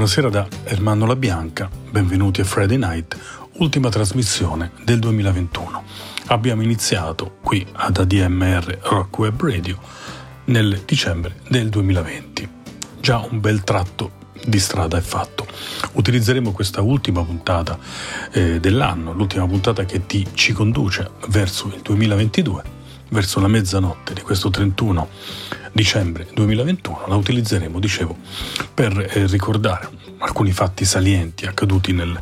Buonasera da Ermanno La Bianca, benvenuti a Friday Night, ultima trasmissione del 2021. Abbiamo iniziato qui ad ADMR Rock Web Radio nel dicembre del 2020. Già un bel tratto di strada è fatto. Utilizzeremo questa ultima puntata eh, dell'anno, l'ultima puntata che ti, ci conduce verso il 2022, verso la mezzanotte di questo 31 dicembre 2021 la utilizzeremo, dicevo, per eh, ricordare alcuni fatti salienti accaduti nel,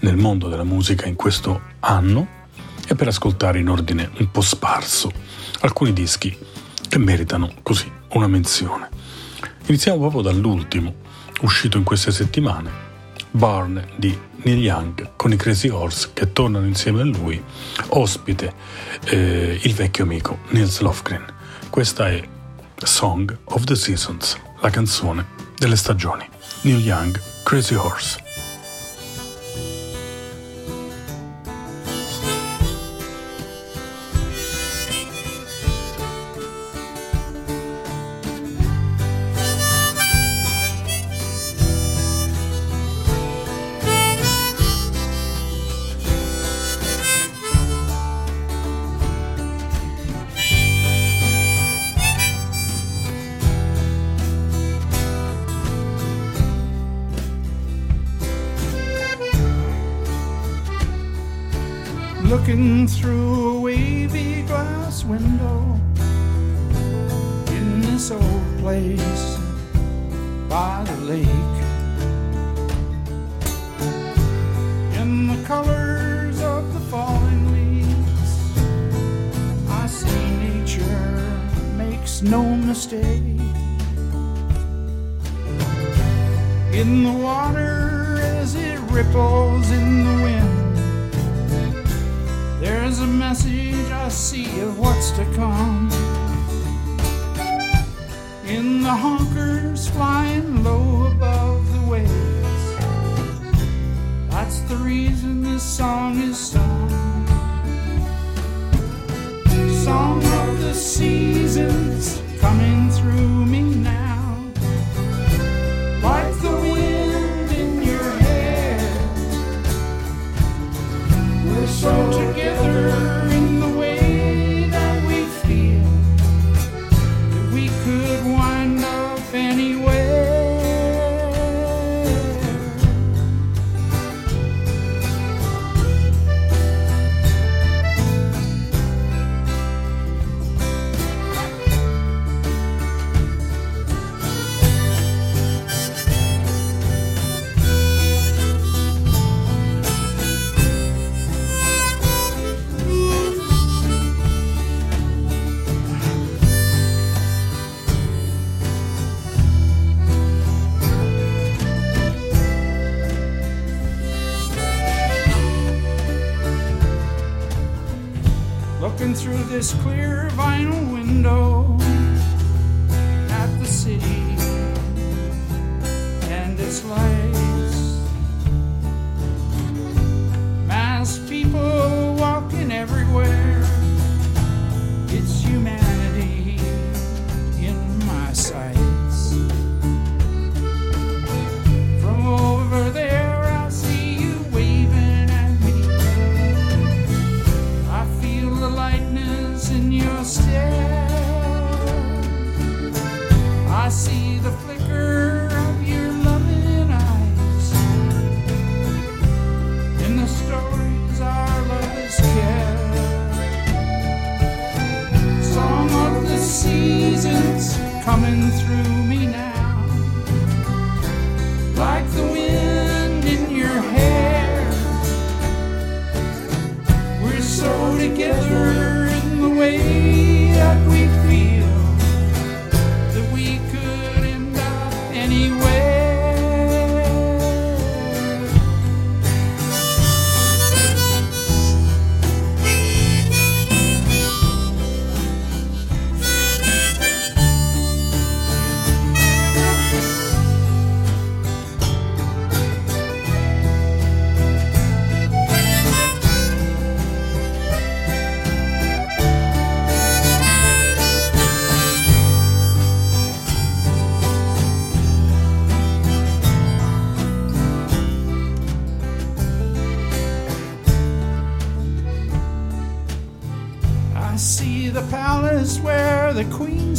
nel mondo della musica in questo anno e per ascoltare in ordine un po' sparso alcuni dischi che meritano così una menzione. Iniziamo proprio dall'ultimo, uscito in queste settimane, Barn di Neil Young con i Crazy Horse che tornano insieme a lui, ospite eh, il vecchio amico Nils Lofgren. Questa è Song of the Seasons, la canzone delle stagioni. Neil Young, Crazy Horse.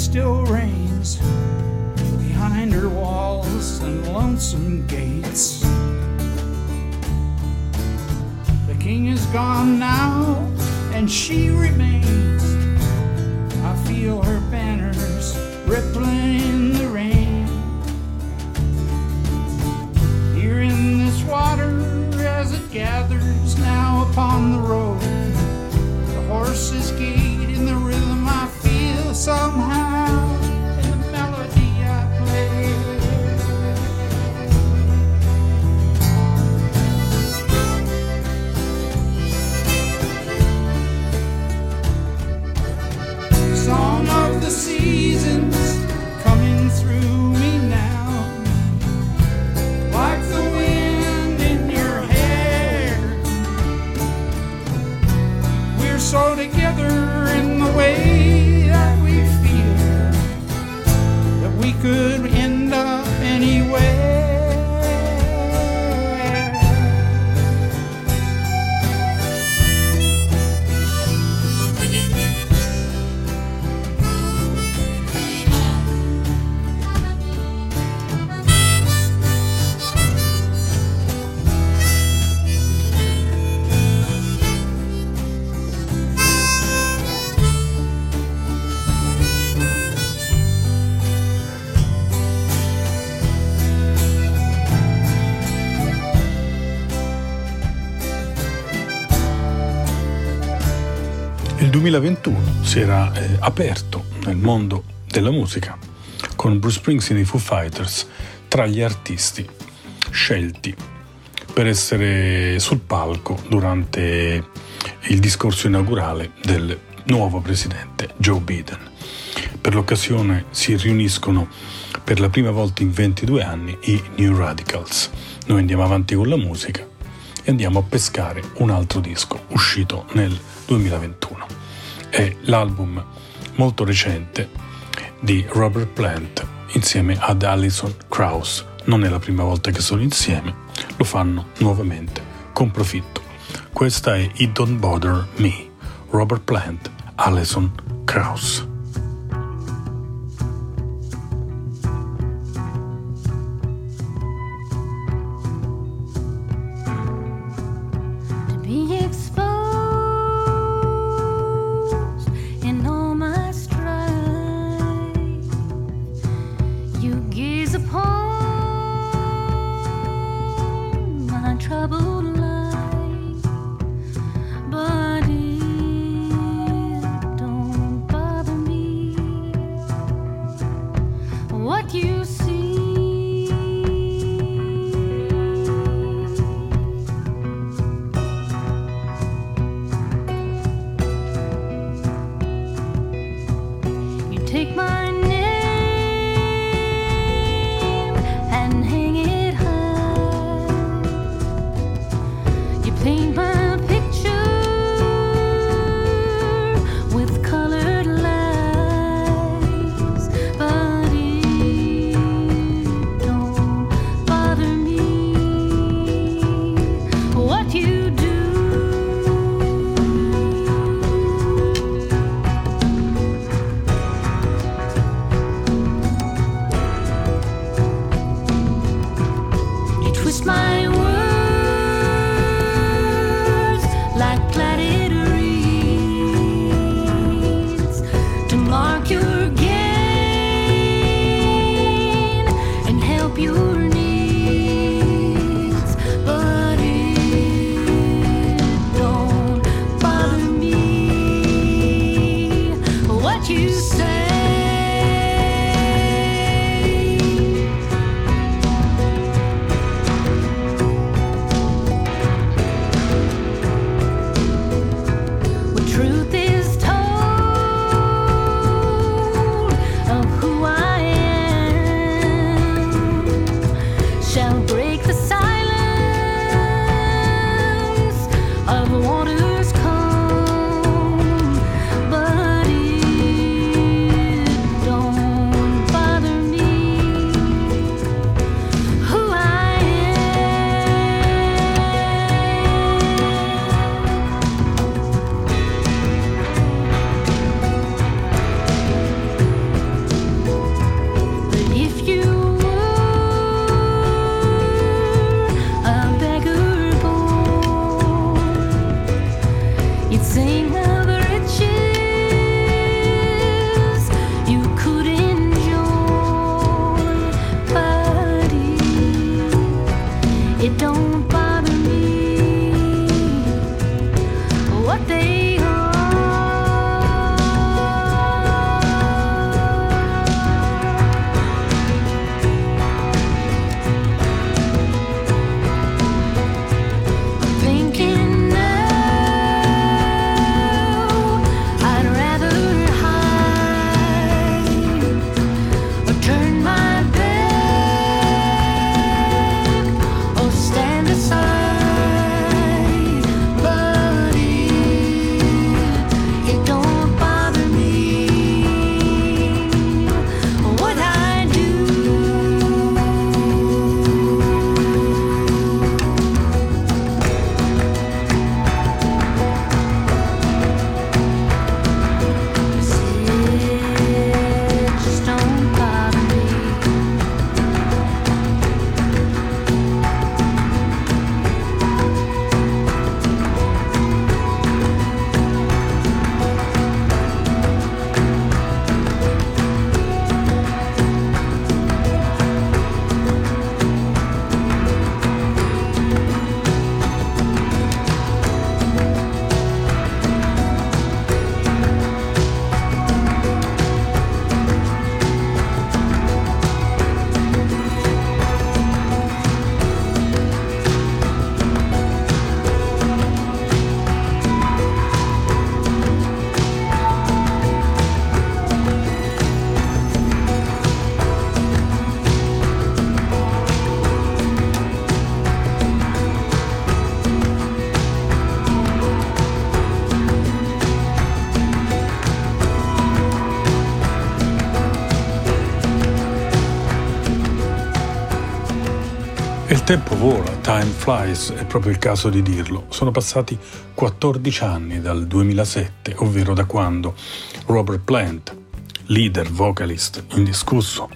Still reigns 2021 si era eh, aperto nel mondo della musica con Bruce Springsteen e i Foo Fighters tra gli artisti scelti per essere sul palco durante il discorso inaugurale del nuovo presidente Joe Biden. Per l'occasione si riuniscono per la prima volta in 22 anni i New Radicals. Noi andiamo avanti con la musica e andiamo a pescare un altro disco uscito nel 2021. È l'album molto recente di Robert Plant insieme ad Alison Krauss. Non è la prima volta che sono insieme, lo fanno nuovamente con profitto. Questa è It Don't Bother Me, Robert Plant, Alison Krauss. Tempo vola, time flies, è proprio il caso di dirlo. Sono passati 14 anni dal 2007, ovvero da quando Robert Plant, leader vocalist indiscusso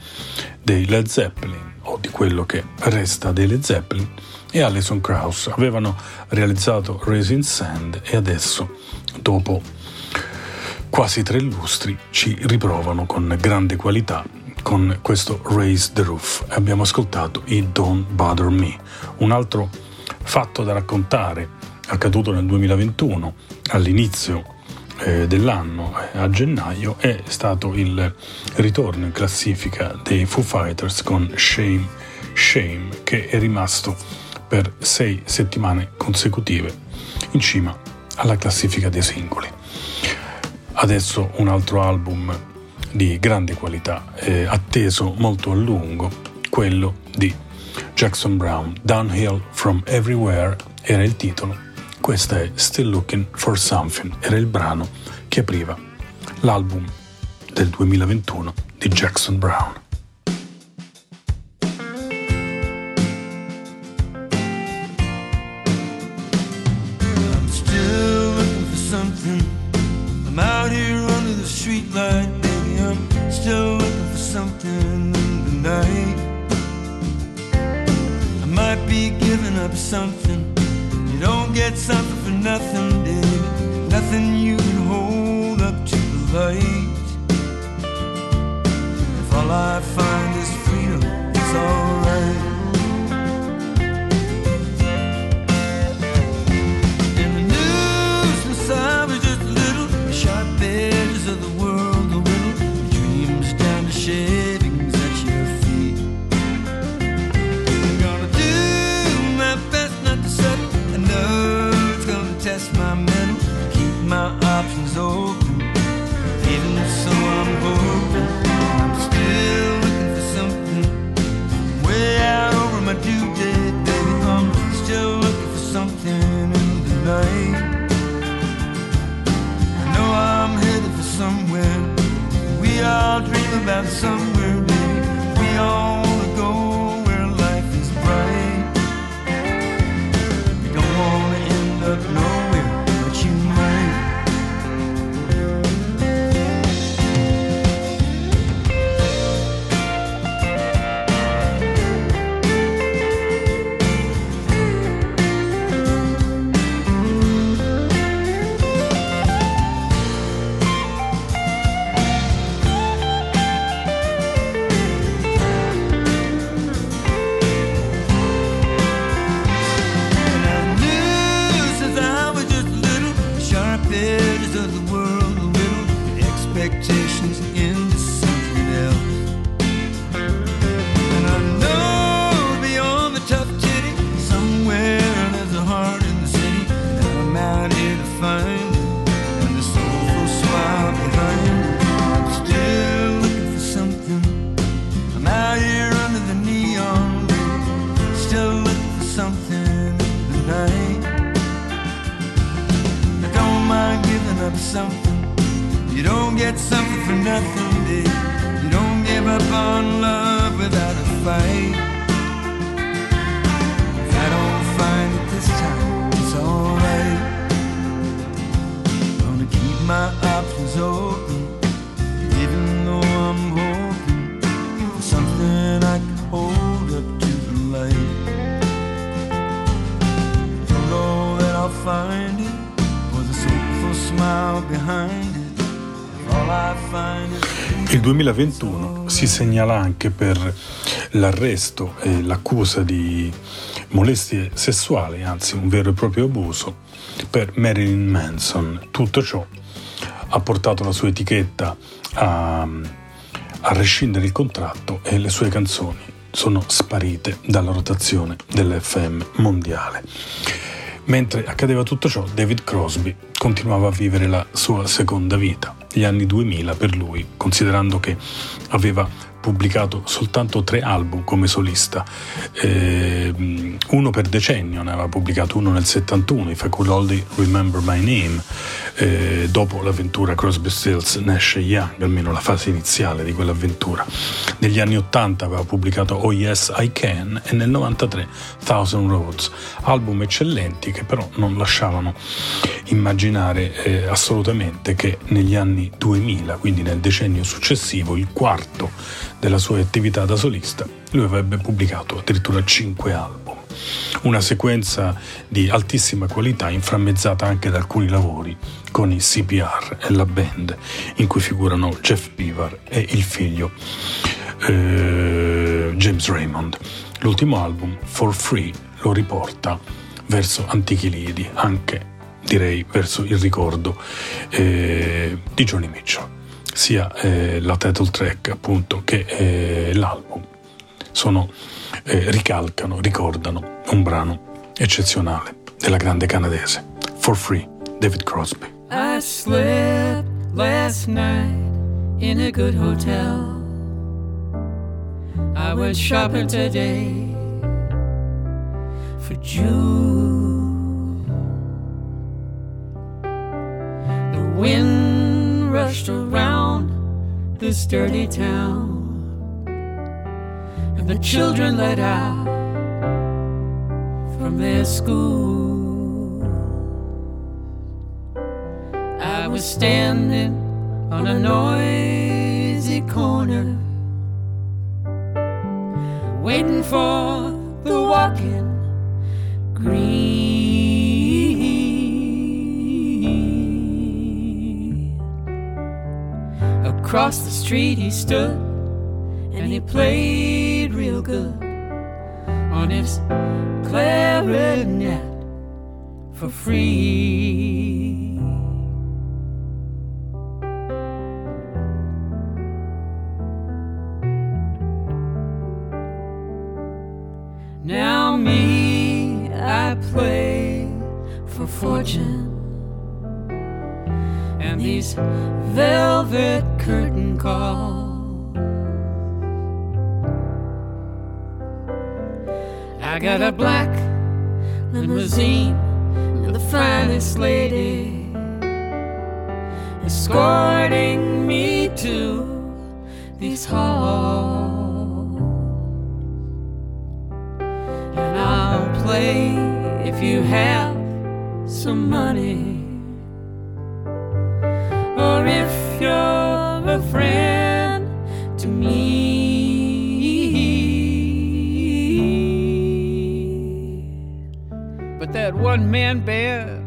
dei Led Zeppelin, o di quello che resta dei Led Zeppelin, e Alison Krauss avevano realizzato Raising Sand e adesso, dopo quasi tre lustri, ci riprovano con grande qualità con questo Raise the Roof. Abbiamo ascoltato i Don't Bother Me, un altro fatto da raccontare accaduto nel 2021 all'inizio eh, dell'anno eh, a gennaio è stato il ritorno in classifica dei Foo Fighters con Shame Shame che è rimasto per sei settimane consecutive in cima alla classifica dei singoli. Adesso un altro album di grande qualità, eh, atteso molto a lungo, quello di Jackson Brown, Downhill from Everywhere era il titolo, questa è Still Looking for Something, era il brano che apriva l'album del 2021 di Jackson Brown. Up something. You don't get something for nothing, baby. Nothing you can hold up to the light. If all I find is freedom, it's alright. that some nothing, babe. You don't give up on love without a fight. If I don't find it this time, it's alright. Gonna keep my options open, even though I'm hoping for something I can hold up to the light. Don't know that I'll find it, or the soulful smile behind Il 2021 si segnala anche per l'arresto e l'accusa di molestie sessuali, anzi un vero e proprio abuso, per Marilyn Manson. Tutto ciò ha portato la sua etichetta a, a rescindere il contratto e le sue canzoni sono sparite dalla rotazione dell'FM mondiale. Mentre accadeva tutto ciò, David Crosby continuava a vivere la sua seconda vita, gli anni 2000 per lui, considerando che aveva pubblicato soltanto tre album come solista, Eh, uno per decennio, ne aveva pubblicato uno nel 71, If I Could Only Remember My Name, eh, dopo l'avventura Crosby, Stills, Nash Young, almeno la fase iniziale di quell'avventura. Negli anni 80 aveva pubblicato Oh Yes I Can e nel 93 Thousand Roads, album eccellenti che però non lasciavano immaginare eh, assolutamente che negli anni 2000, quindi nel decennio successivo, il quarto della sua attività da solista, lui avrebbe pubblicato addirittura 5 album. Una sequenza di altissima qualità inframmezzata anche da alcuni lavori con i CPR e la band in cui figurano Jeff Beaver e il figlio eh, James Raymond. L'ultimo album, For Free, lo riporta verso antichi lidi, anche direi verso il ricordo eh, di Johnny Mitchell. Sia eh, la title track appunto che eh, l'album sono, eh, ricalcano, ricordano un brano eccezionale della grande canadese. For Free, David Crosby. I slept last night in a good hotel. I went shopping today for June. The wind rushed around this dirty town, and the children let out from their school. I was standing on a noisy corner, waiting for the walking green. Across the street he stood, and he played real good on his clarinet for free. Now me, I play for fortune and these velvet curtain calls. I got a black limousine and the finest lady escorting me to these halls. And I'll play if you have some money. A friend to me. But that one man band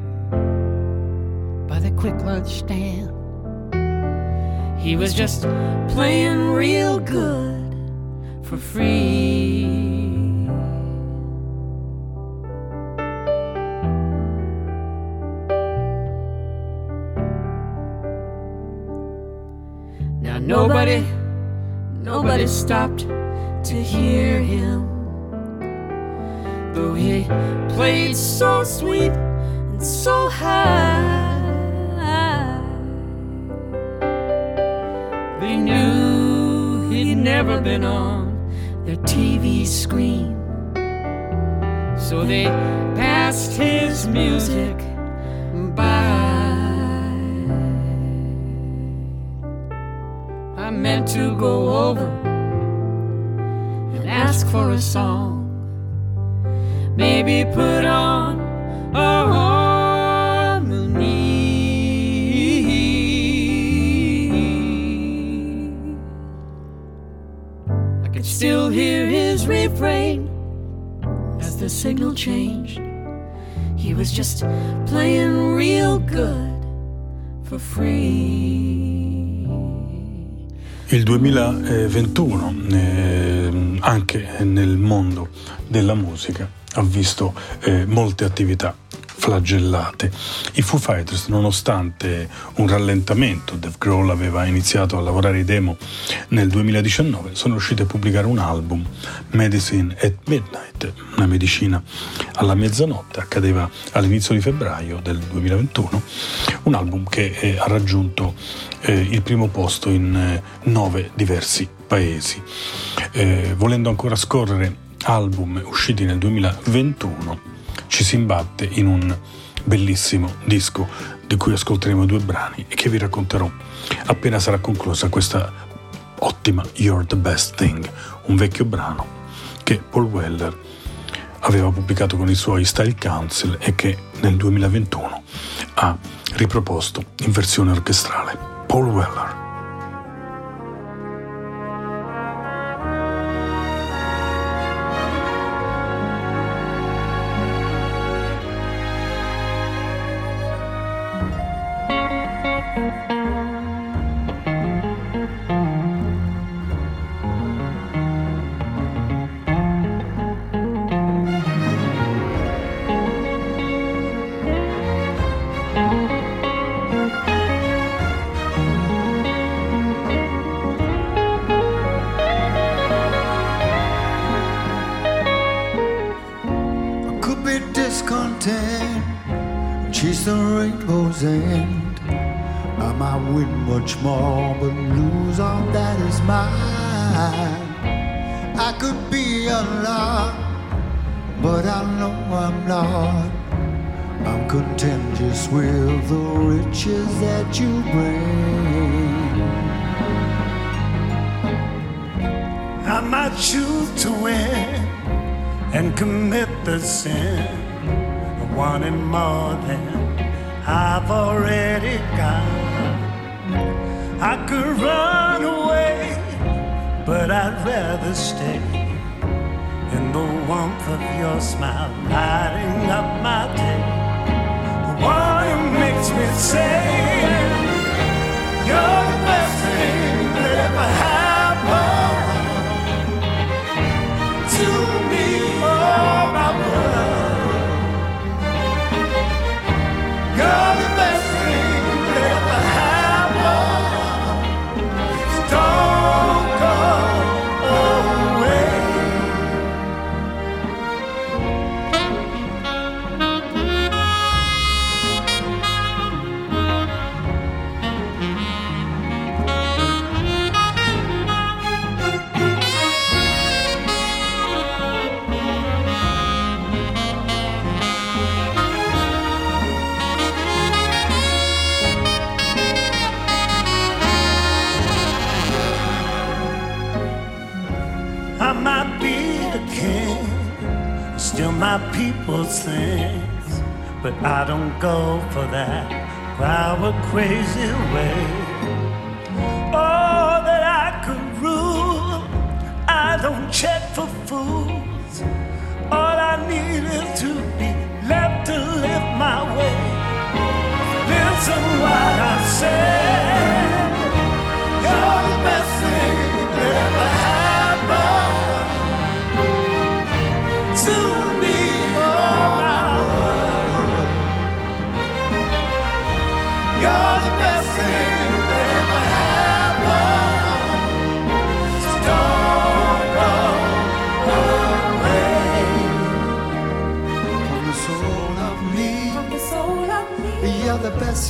by the quick lunch stand, he was just playing real good for free. Nobody, nobody stopped to hear him. Though he played so sweet and so high, they knew he'd never been on their TV screen. So they passed his music meant to go over and ask for a song. Maybe put on a harmony. I could still hear his refrain as the signal changed. He was just playing real good for free. Il 2021, eh, anche nel mondo della musica, ha visto eh, molte attività flagellate. I Foo Fighters, nonostante un rallentamento, Dave Grohl aveva iniziato a lavorare i demo nel 2019, sono riusciti a pubblicare un album, Medicine at Midnight, una medicina alla mezzanotte, accadeva all'inizio di febbraio del 2021, un album che eh, ha raggiunto eh, il primo posto in eh, nove diversi paesi. Eh, volendo ancora scorrere album usciti nel 2021, ci si imbatte in un bellissimo disco di cui ascolteremo due brani e che vi racconterò appena sarà conclusa questa ottima You're the Best Thing, un vecchio brano che Paul Weller aveva pubblicato con i suoi Style Council e che nel 2021 ha riproposto in versione orchestrale. Paul Weller. With the riches that you bring. I might choose to win and commit the sin of wanting more than I've already got. I could run away, but I'd rather stay in the warmth of your smile, lighting up my day. Say, You're the best thing that ever happened my people's things, but I don't go for that power crazy way. Oh, that I could rule, I don't check for fools. All I need is to be left to live my way.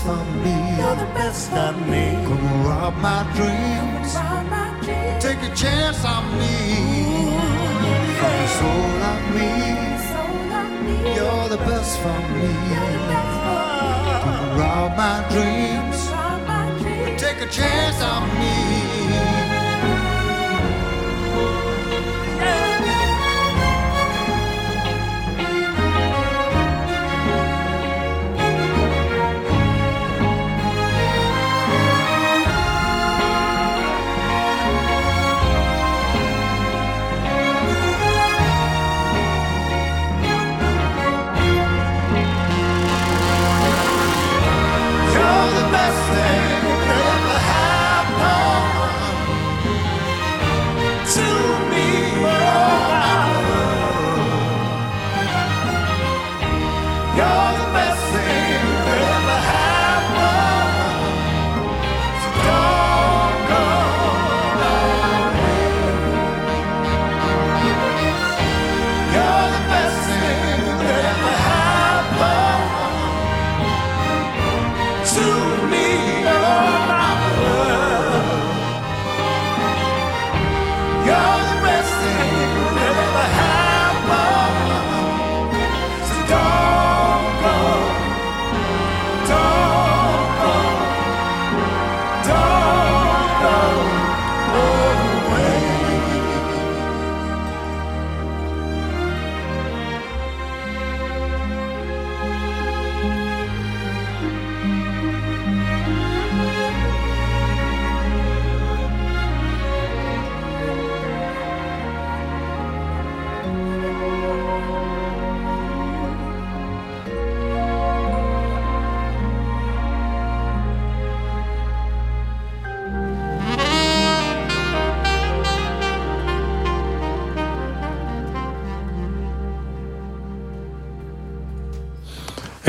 Best me. You're the best of me. Come rob my dreams. Round my dreams. Take a chance on me. From the soul of me, Soul of me. you're the best for me. Come rob my dreams. Round my dreams. Take a chance on me.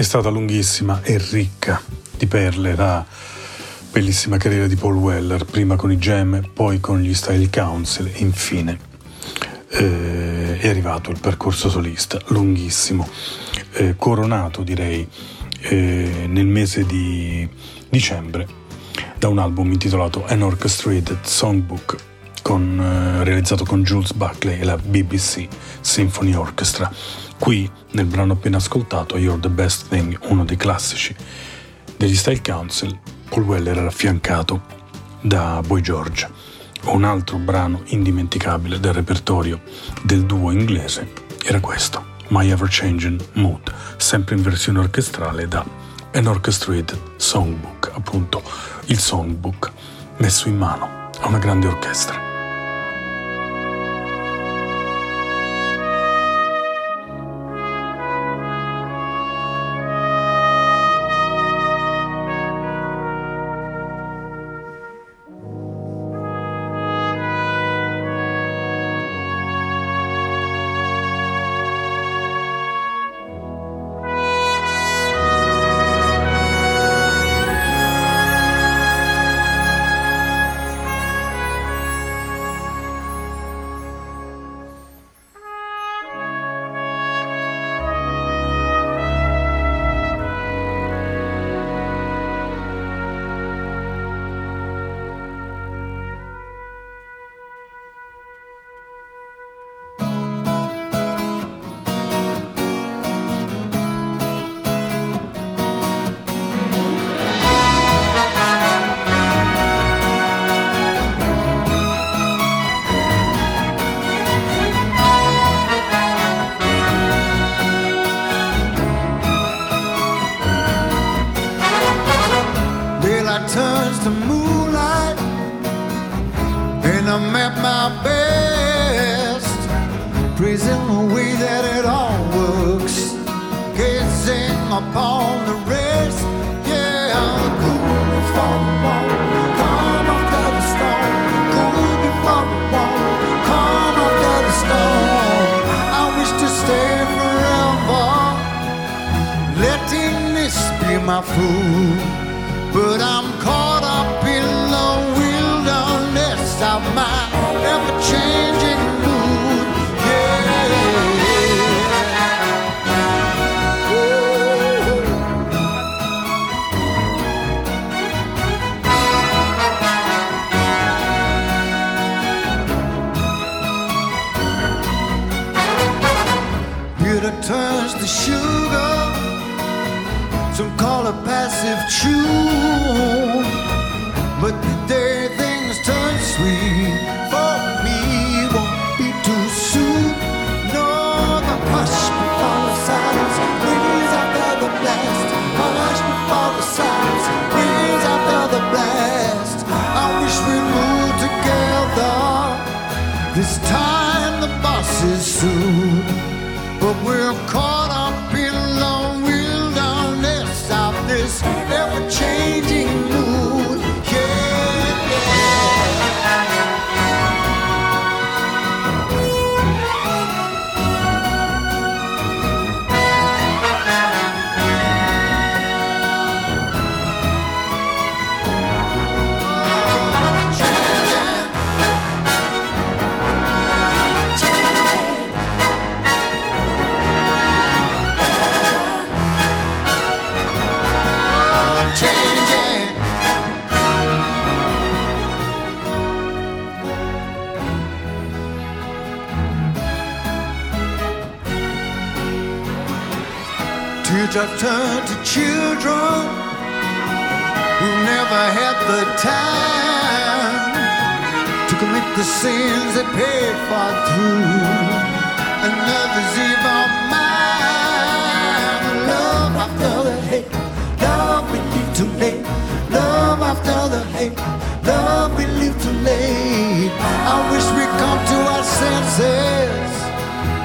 Stata lunghissima e ricca di perle la bellissima carriera di Paul Weller, prima con i Jam, poi con gli Style Council e infine eh, è arrivato il percorso solista, lunghissimo, eh, coronato direi eh, nel mese di dicembre da un album intitolato An Orchestrated Songbook con, eh, realizzato con Jules Buckley e la BBC Symphony Orchestra. Qui, nel brano appena ascoltato, You're the Best Thing, uno dei classici degli Style Council, Paul Weller era affiancato da Boy George. Un altro brano indimenticabile del repertorio del duo inglese era questo, My Ever Changing Mood, sempre in versione orchestrale da An Orchestrated Songbook, appunto il songbook messo in mano a una grande orchestra.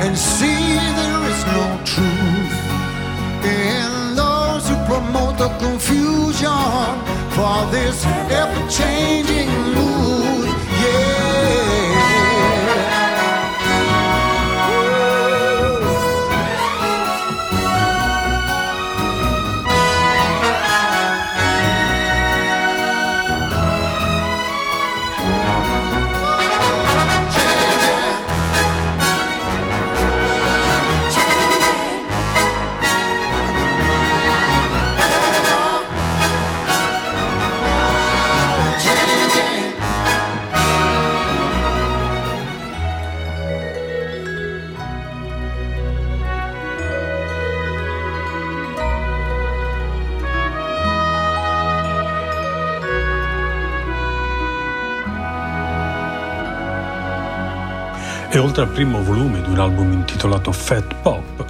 And see there is no truth in those who promote the confusion. For this ever-changing oltre al primo volume di un album intitolato Fat Pop,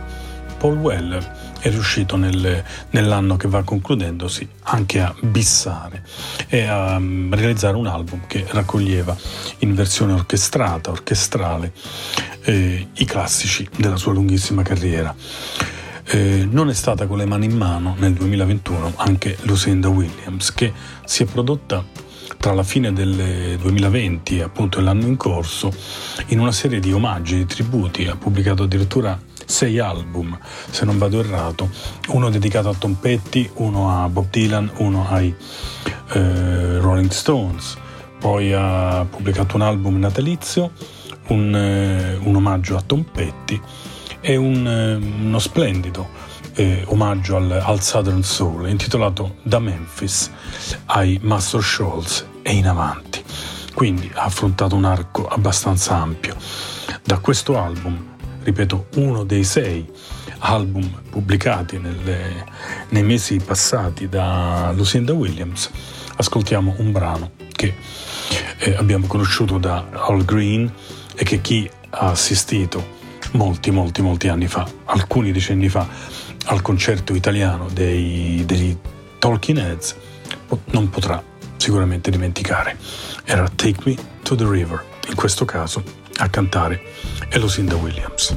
Paul Weller è riuscito nel- nell'anno che va concludendosi anche a bissare e a mm, realizzare un album che raccoglieva in versione orchestrata, orchestrale, eh, i classici della sua lunghissima carriera. Eh, non è stata con le mani in mano nel 2021 anche Lucinda Williams che si è prodotta tra la fine del 2020 e appunto l'anno in corso in una serie di omaggi, di tributi, ha pubblicato addirittura sei album, se non vado errato, uno dedicato a Tom Petty, uno a Bob Dylan, uno ai eh, Rolling Stones, poi ha pubblicato un album natalizio, un, eh, un omaggio a Tom Petty e un, eh, uno splendido eh, omaggio al, al Southern Soul intitolato Da Memphis ai Master Scholz e in avanti. Quindi ha affrontato un arco abbastanza ampio. Da questo album, ripeto, uno dei sei album pubblicati nelle- nei mesi passati da Lucinda Williams, ascoltiamo un brano che eh, abbiamo conosciuto da Al Green e che chi ha assistito molti, molti, molti anni fa, alcuni decenni fa, al concerto italiano dei, degli Talking Heads non potrà sicuramente dimenticare. Era Take Me to the River, in questo caso a cantare è Lucinda Williams.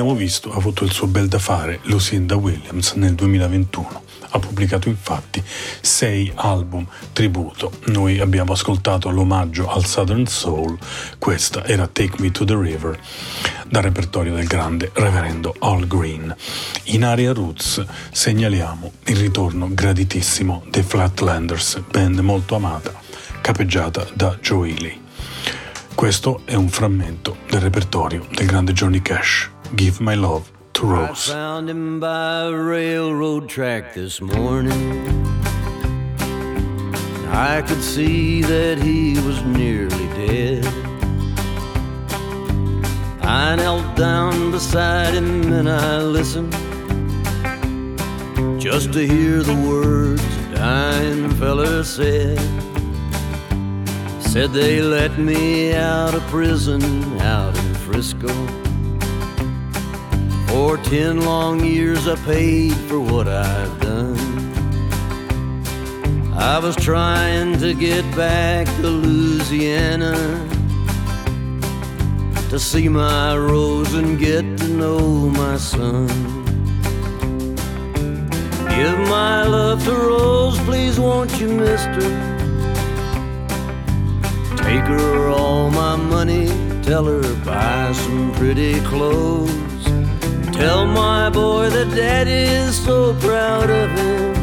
Abbiamo visto, ha avuto il suo bel da fare Lucinda Williams nel 2021. Ha pubblicato infatti sei album tributo. Noi abbiamo ascoltato l'omaggio al Southern Soul, questa era Take Me to the River, dal repertorio del grande reverendo Al Green. In area Roots segnaliamo il ritorno graditissimo dei Flatlanders, band molto amata, capeggiata da Joe Ely. Questo è un frammento del repertorio del grande Johnny Cash, Give My Love to Rose. I found him by a railroad track this morning. I could see that he was nearly dead. I knelt down beside him and I listened just to hear the words the dying fella said. Said they let me out of prison out in Frisco. For ten long years I paid for what I've done. I was trying to get back to Louisiana to see my Rose and get to know my son. Give my love to Rose, please, won't you, mister? Take her all my money, tell her buy some pretty clothes. Tell my boy that daddy is so proud of him.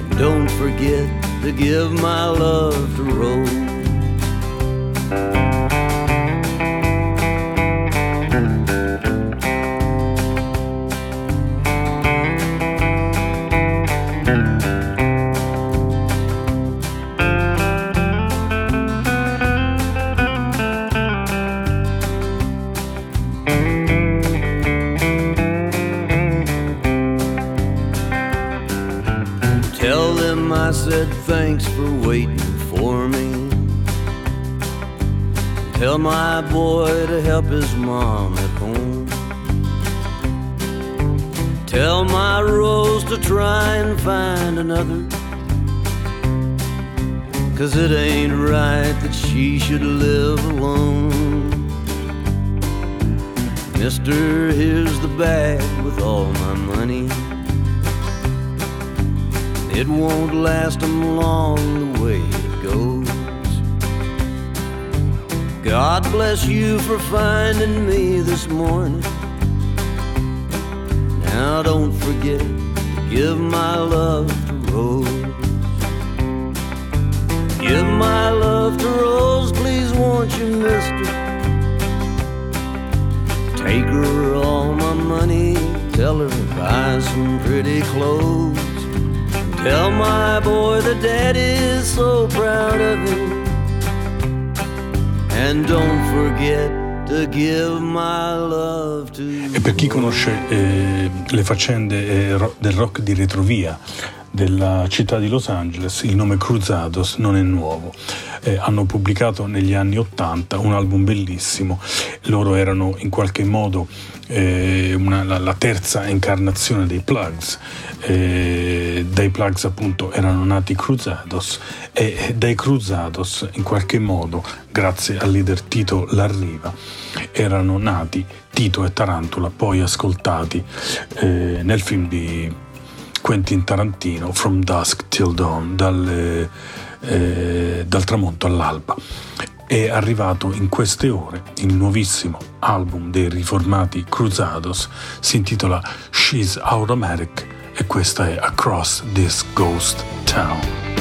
And don't forget to give my love to Rose. Said thanks for waiting for me. Tell my boy to help his mom at home. Tell my Rose to try and find another. Cause it ain't right that she should live alone. Mister, here's the bag with all my money. It won't last last 'em long the way it goes. God bless you for finding me this morning. Now don't forget to give my love to Rose. Give my love to Rose, please, won't you, mister? Take her all my money, tell her buy some pretty clothes. Tell my boy daddy is so proud of him. And don't forget to give my love to E per chi conosce eh, le faccende eh, del rock di retrovia della città di Los Angeles, il nome Cruzados non è nuovo. Eh, hanno pubblicato negli anni 80 un album bellissimo, loro erano in qualche modo eh, una- la, la terza incarnazione dei Plugs, Eh, dai Plugs appunto erano nati Cruzados e dai Cruzados in qualche modo, grazie al leader Tito Larriva, erano nati Tito e Tarantula, poi ascoltati eh, nel film di Quentin Tarantino, From Dusk Till Dawn, dal, eh, dal tramonto all'alba. È arrivato in queste ore il nuovissimo album dei riformati Cruzados, si intitola She's Automatic e questa è Across This Ghost Town.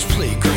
Please. Play.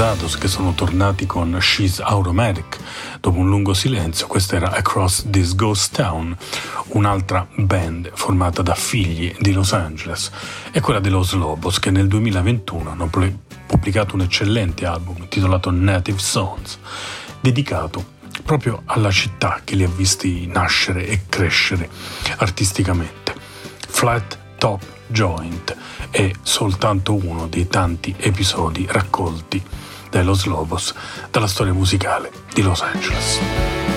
Cruzados che sono tornati con She's Automatic, dopo un lungo silenzio, questa era Across This Ghost Town, un'altra band formata da figli di Los Angeles, e quella di Los Lobos che nel 2021 hanno pubblicato un eccellente album intitolato Native Songs, dedicato proprio alla città che li ha visti nascere e crescere artisticamente. Flat Top Joint è soltanto uno dei tanti episodi raccolti dai Los Lobos dalla storia musicale di Los Angeles.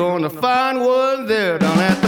Gonna find one there down at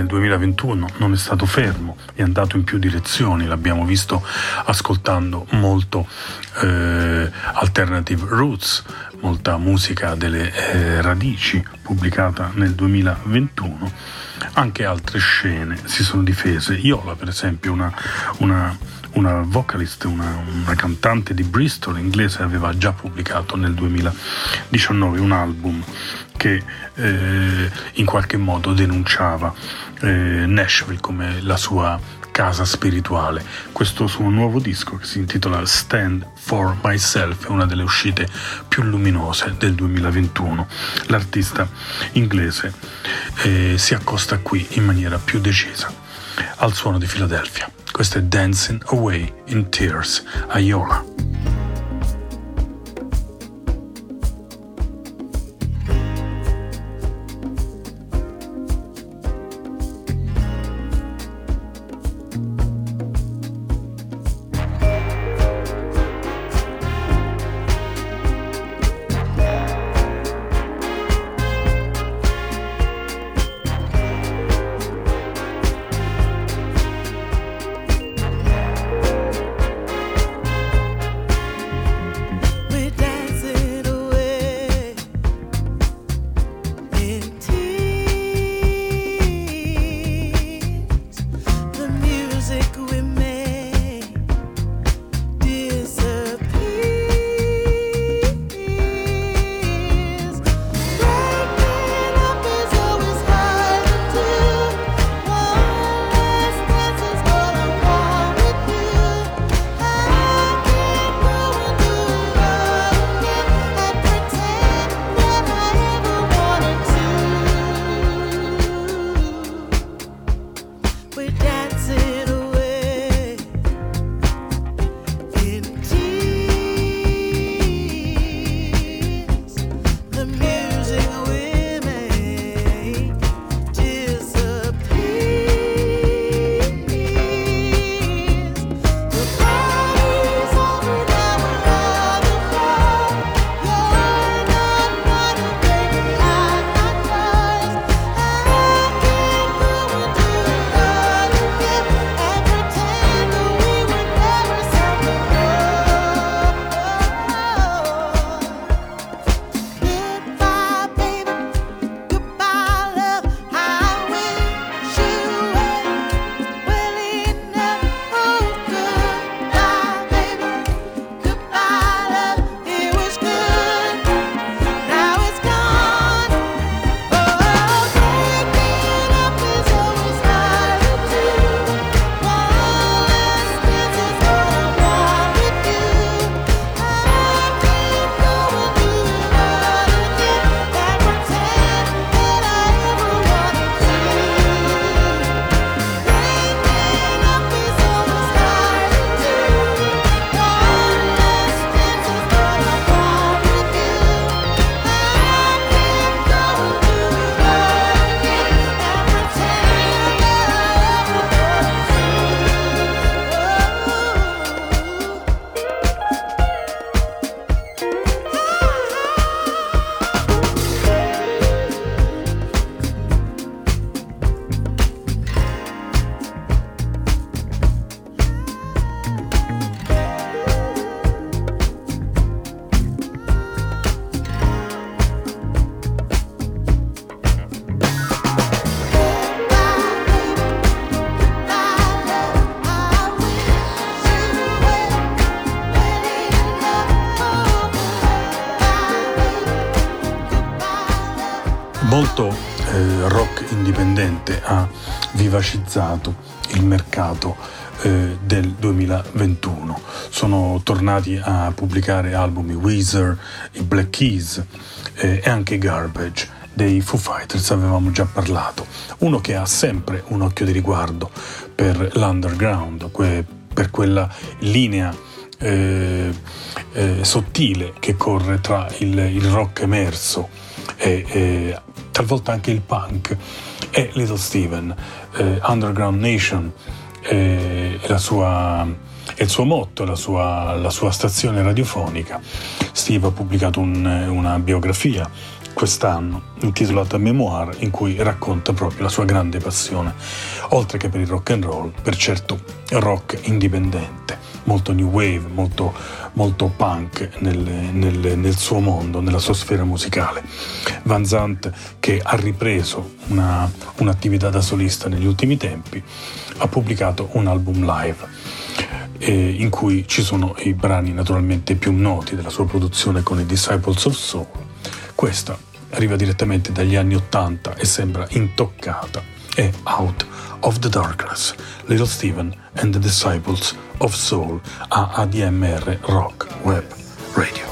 nel 2021 non è stato fermo, è andato in più direzioni, l'abbiamo visto ascoltando molto eh, alternative roots, molta musica delle eh, radici pubblicata nel 2021, anche altre scene si sono difese. Iola, per esempio, una, una, una vocalist, una, una cantante di Bristol inglese, aveva già pubblicato nel 2019 un album che eh, in qualche modo denunciava eh, Nashville come la sua casa spirituale. Questo suo nuovo disco che si intitola Stand for Myself è una delle uscite più luminose del 2021. L'artista inglese eh, si accosta qui in maniera più decisa al suono di Philadelphia. Questo è Dancing Away in Tears, Aiola. molto vivacizzato il mercato eh, del 2021. Sono tornati a pubblicare album i Weezer, i Black Keys eh, e anche Garbage. Dei Foo Fighters avevamo già parlato. Uno che ha sempre un occhio di riguardo per l'underground, que- per quella linea eh, eh, sottile che corre tra il, il rock emerso e, e talvolta anche il punk e Little Steven, eh, Underground Nation eh, la sua, il suo motto, la sua, la sua stazione radiofonica. Steve ha pubblicato un- una biografia quest'anno intitolata Memoir in cui racconta proprio la sua grande passione, oltre che per il rock and roll, per certo rock indipendente, molto new wave, molto, molto punk nel, nel- nel suo mondo, nella sua sfera musicale. Van Zandt che ha ripreso una- un'attività da solista negli ultimi tempi, ha pubblicato un album live eh, in cui ci sono i brani naturalmente più noti della sua produzione con i Disciples of Soul. Questa arriva direttamente dagli anni 80 e sembra intoccata. È Out of the Darkness, Little Steven and the Disciples of Soul a ADMR Rock Web Radio.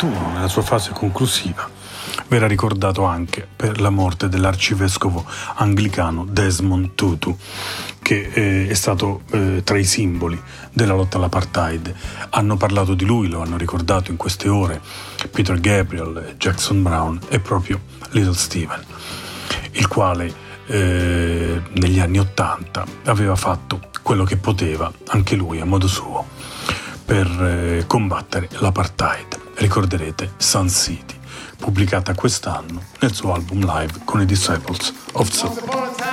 1991, nella sua fase conclusiva, verrà ricordato anche per la morte dell'arcivescovo anglicano Desmond Tutu, che eh, è stato eh, tra i simboli della lotta all'apartheid. Hanno parlato di lui, lo hanno ricordato in queste ore, Peter Gabriel, Jackson Brown e proprio Little Steven, il quale eh, negli anni Ottanta aveva fatto quello che poteva anche lui a modo suo per eh, combattere l'apartheid. Ricorderete Sun City, pubblicata quest'anno nel suo album live con i Disciples of Soul.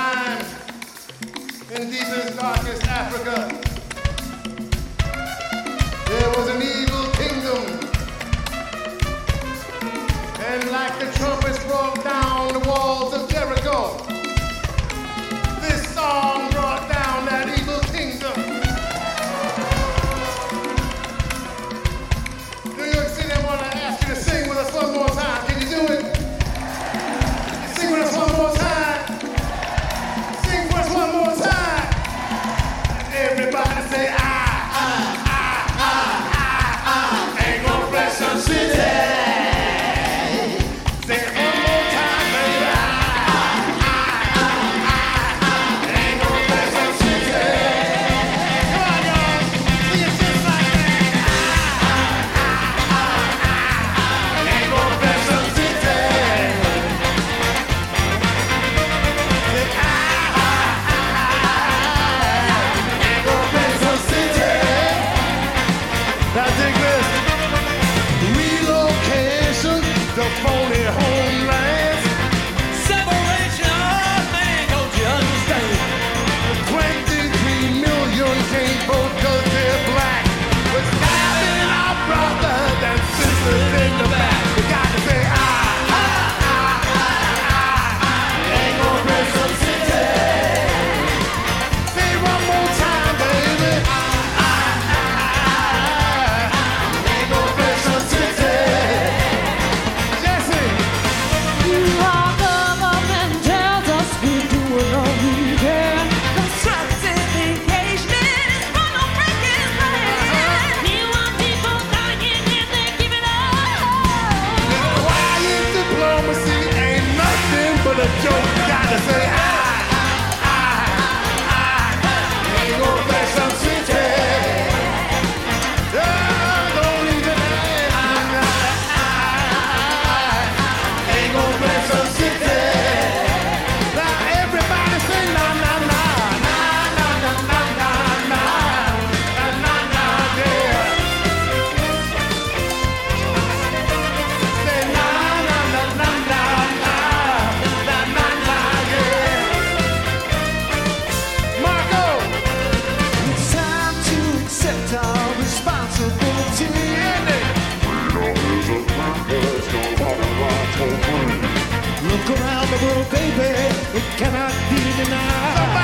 baby, it cannot be denied.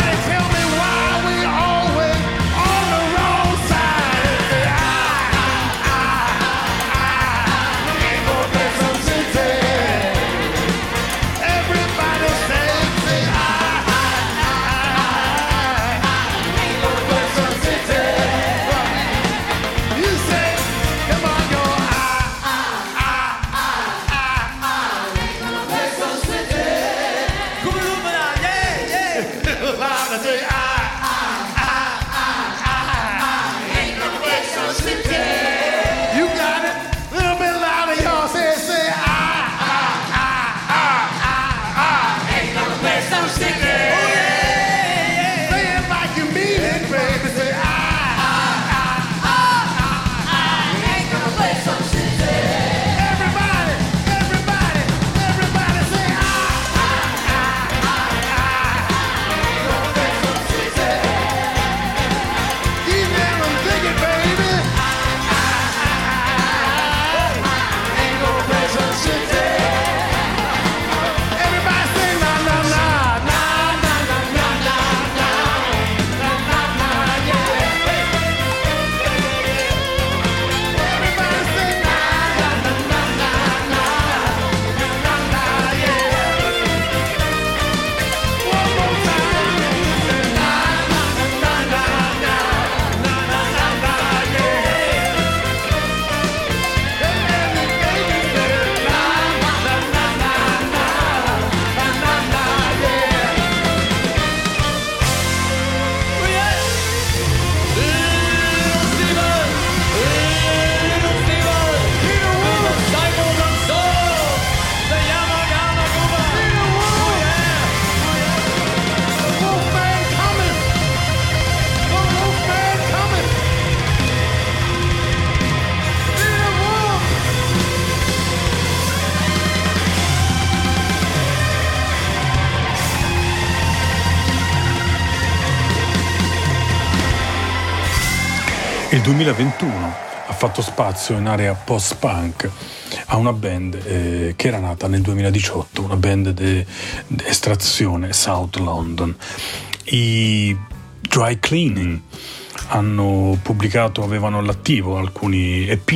2021 ha fatto spazio in area post-punk a una band eh, che era nata nel 2018, una band di estrazione South London. I Dry Cleaning hanno pubblicato, avevano all'attivo alcuni EP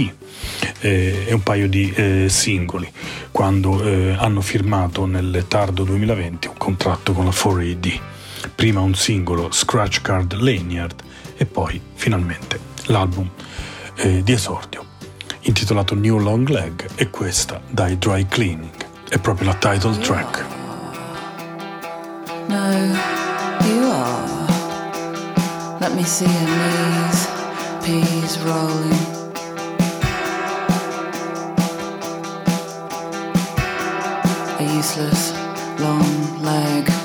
eh, e un paio di eh, singoli quando eh, hanno firmato nel tardo 2020 un contratto con la 4AD. Prima un singolo Scratch Card Lanyard e poi finalmente l'album eh, di esordio intitolato New Long Leg e questa dai Dry Cleaning è proprio la title track. No, you are. Let me see your knees, peas rolling. A useless long leg.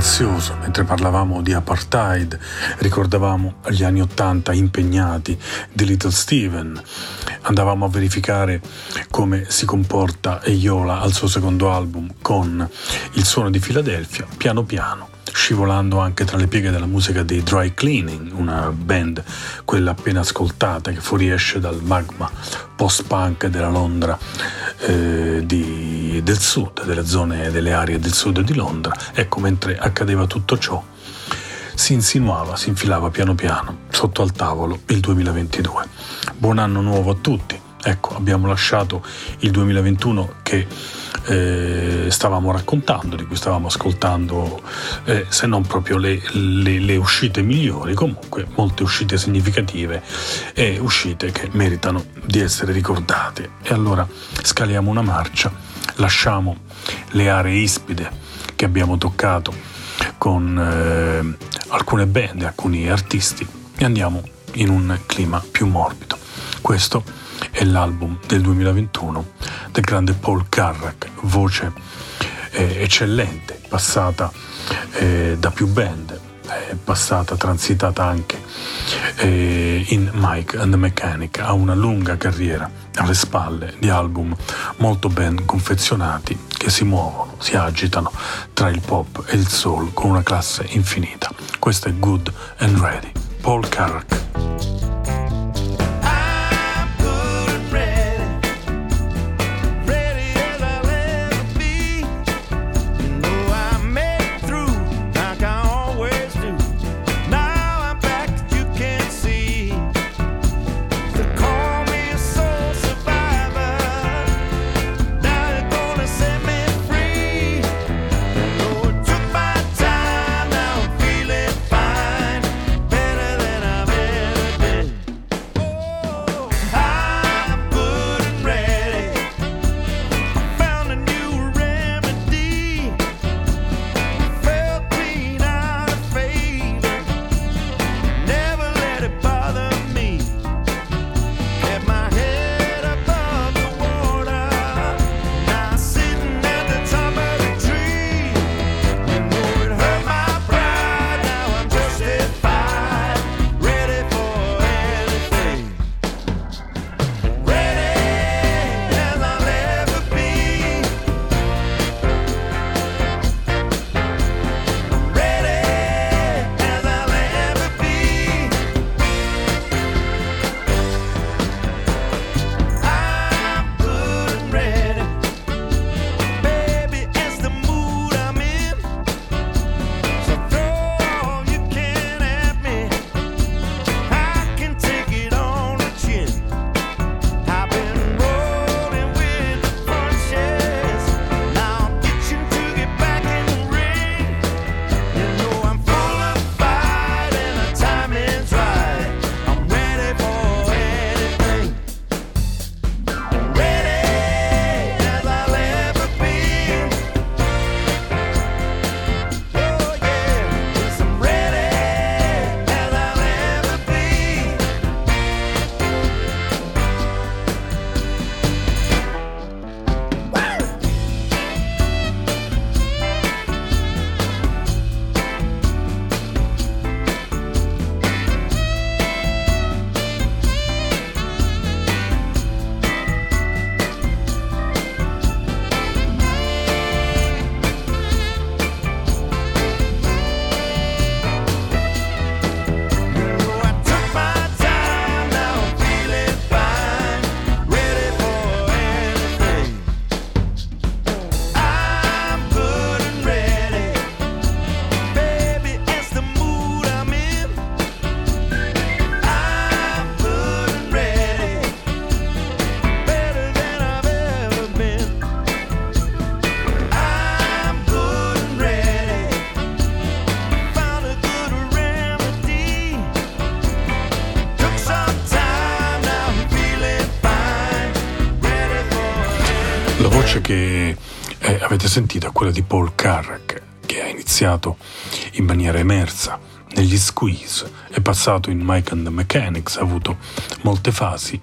Silenzioso, mentre parlavamo di apartheid, ricordavamo gli anni Ottanta impegnati di Little Steven, andavamo a verificare come si comporta Eiola al suo secondo album con il suono di Filadelfia, piano piano scivolando anche tra le pieghe della musica dei Dry Cleaning, una band, quella appena ascoltata, che fuoriesce dal magma post-punk della Londra eh, di- del sud, delle zone, delle aree del sud di Londra. Ecco, mentre accadeva tutto ciò, si insinuava, si infilava piano piano sotto al tavolo il 2022. Buon anno nuovo a tutti. Ecco, abbiamo lasciato il 2021 che eh, stavamo raccontando, di cui stavamo ascoltando, eh, se non proprio le, le- le uscite migliori, comunque molte uscite significative e uscite che meritano di essere ricordate. E allora scaliamo una marcia, lasciamo le aree ispide che abbiamo toccato con eh, alcune band, alcuni artisti e andiamo in un clima più morbido. Questo è l'album del 2021 del grande Paul Carrack, voce eh, eccellente, passata eh, da più band, è passata, transitata anche eh, in Mike and the Mechanic, ha una lunga carriera alle spalle di album molto ben confezionati che si muovono, si agitano tra il pop e il soul con una classe infinita. Questo è Good and Ready, Paul Carrack. È quella di Paul Carrack, che ha iniziato in maniera emersa negli squeeze, è passato in Mike and the Mechanics, ha avuto molte fasi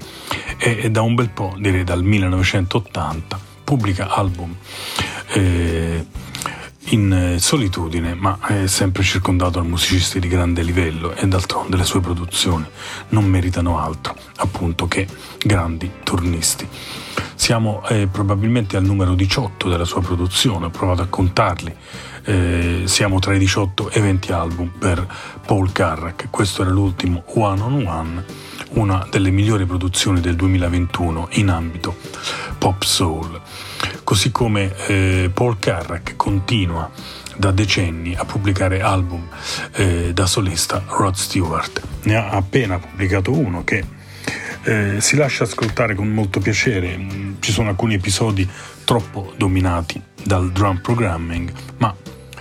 e, e da un bel po', direi dal 1980, pubblica album eh, in eh, solitudine, ma è sempre circondato da musicisti di grande livello e d'altronde le sue produzioni non meritano altro, appunto, che grandi turnisti. Siamo eh, probabilmente al numero 18 della sua produzione, ho provato a contarli. Eh, siamo tra i 18 e 20 album per Paul Carrack. Questo era l'ultimo One on One, una delle migliori produzioni del 2021 in ambito pop soul. Così come eh, Paul Carrack continua da decenni a pubblicare album eh, da solista Rod Stewart. Ne ha appena pubblicato uno che eh, si lascia ascoltare con molto piacere. Mm, Ci sono alcuni episodi troppo dominati dal drum programming, ma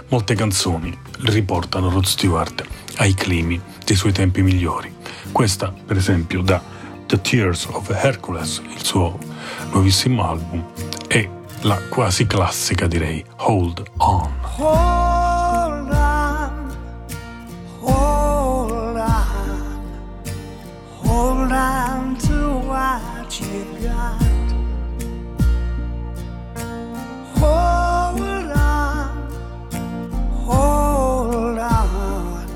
molte canzoni riportano Rod Stewart ai climi dei suoi tempi migliori. Questa, per esempio, da The Tears of Hercules, il suo nuovissimo album, e la quasi classica, direi, Hold On. You've got. Hold on, hold on,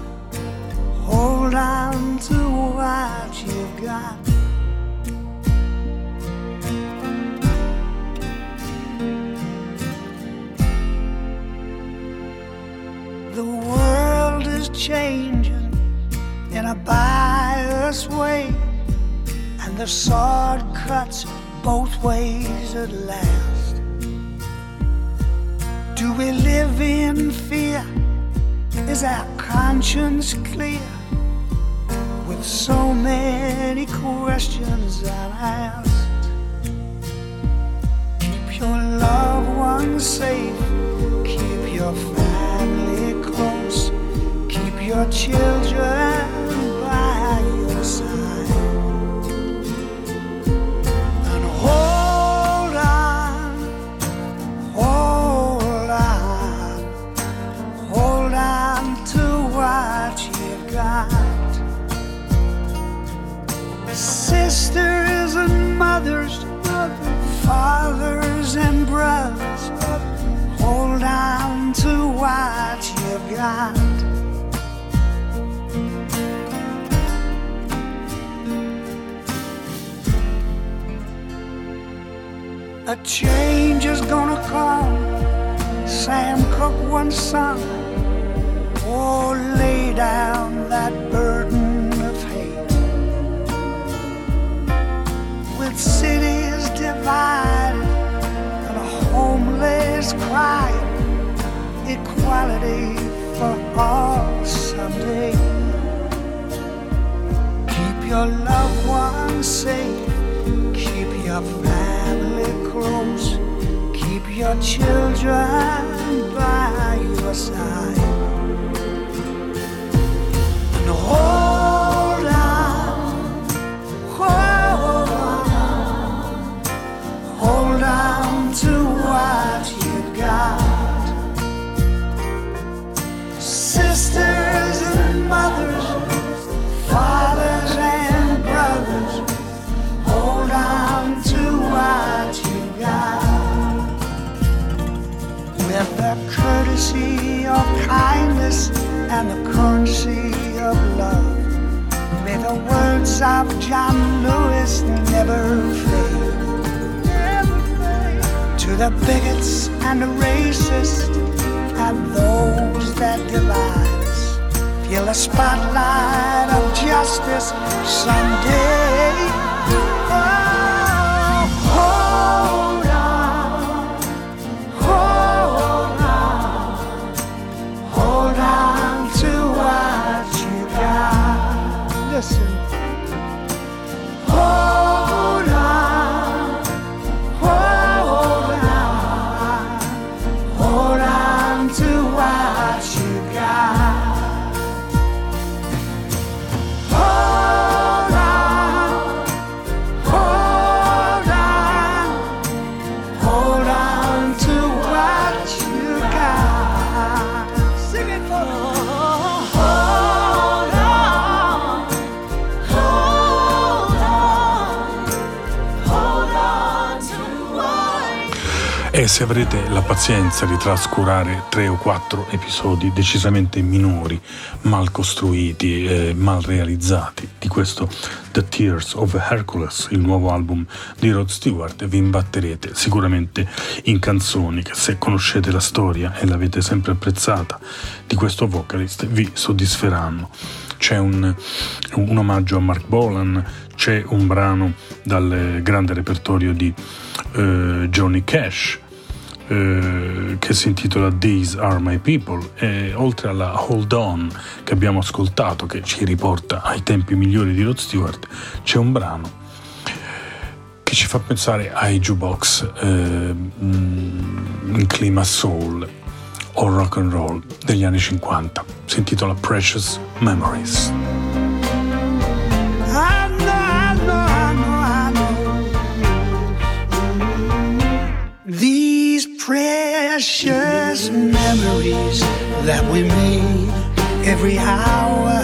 hold on to what you've got. The world is changing in a biased way, the sword cuts both ways at last. Do we live in fear? Is our conscience clear? With so many questions unasked, keep your loved ones safe, keep your family close, keep your children Sisters and mothers, fathers and brothers, hold on to what you've got. A change is gonna come. Sam Cooke once sung. Oh, lay down that burden With cities divided and a homeless crying, equality for all someday. Keep your loved ones safe. Keep your family close. Keep your children by your side. And hold courtesy of kindness and the currency of love, may the words of John Lewis never fade. To the bigots and the racists and those that divide feel the spotlight of justice someday. E se avrete la pazienza di trascurare tre o quattro episodi decisamente minori, mal costruiti e mal realizzati di questo The Tears of Hercules, il nuovo album di Rod Stewart, vi imbatterete sicuramente in canzoni che se conoscete la storia e l'avete sempre apprezzata di questo vocalist vi soddisferanno. C'è un, un omaggio a Mark Bolan, c'è un brano dal grande repertorio di eh, Johnny Cash eh, che si intitola These Are My People e oltre alla Hold On che abbiamo ascoltato che ci riporta ai tempi migliori di Rod Stewart c'è un brano che ci fa pensare ai jukebox eh, mm, in clima soul o rock and roll degli anni 50 si intitola Precious Memories precious memories that we made every hour,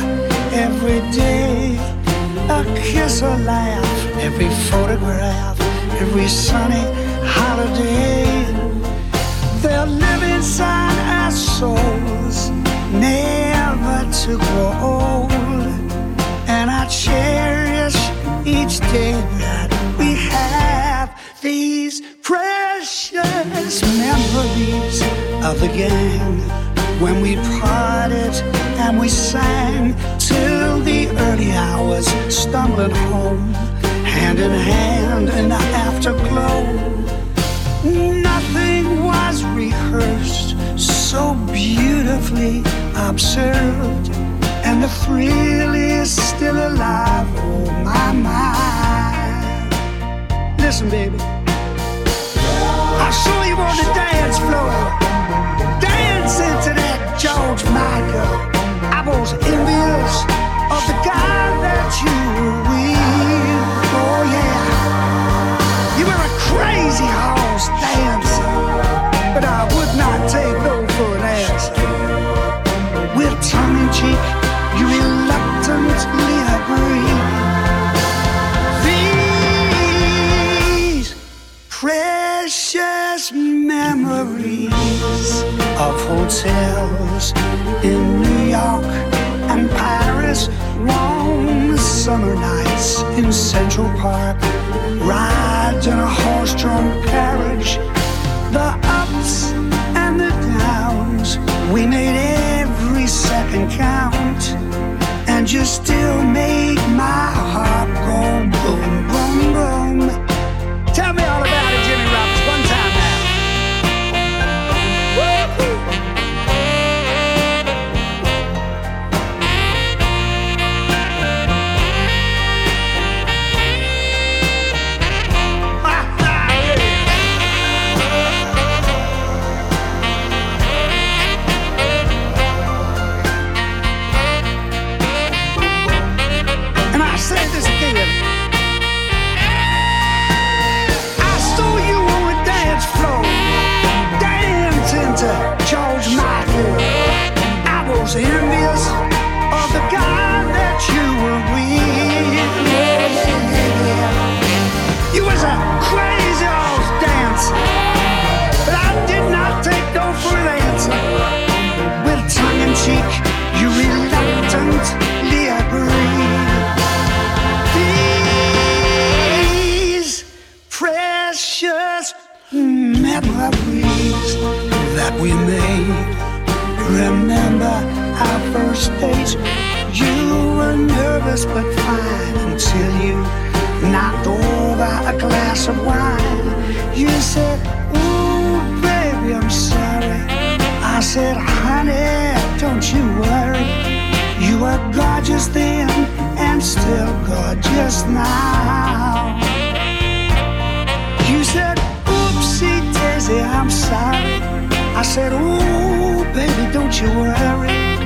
every day. A kiss, a laugh, every photograph, every sunny holiday. They'll live inside our souls, never to grow old and I cherish each day precious memories of the gang when we parted and we sang till the early hours, stumbling home, hand in hand in the afterglow. Nothing was rehearsed, so beautifully observed, and the thrill is still alive. Oh my mind! Listen, baby, I saw you on the dance floor, dancing to that George Michael. I was envious of the guy hotels in New York and Paris, warm summer nights in Central Park, rides in a horse-drawn carriage, the ups and the downs. We made every second count, and you still make my heart go boom, but fine until you knocked over a glass of wine. You said, Ooh, baby, I'm sorry. I said, honey, don't you worry. You were gorgeous then and still gorgeous now. You said, oopsie daisy, I'm sorry. I said, ooh, baby, don't you worry.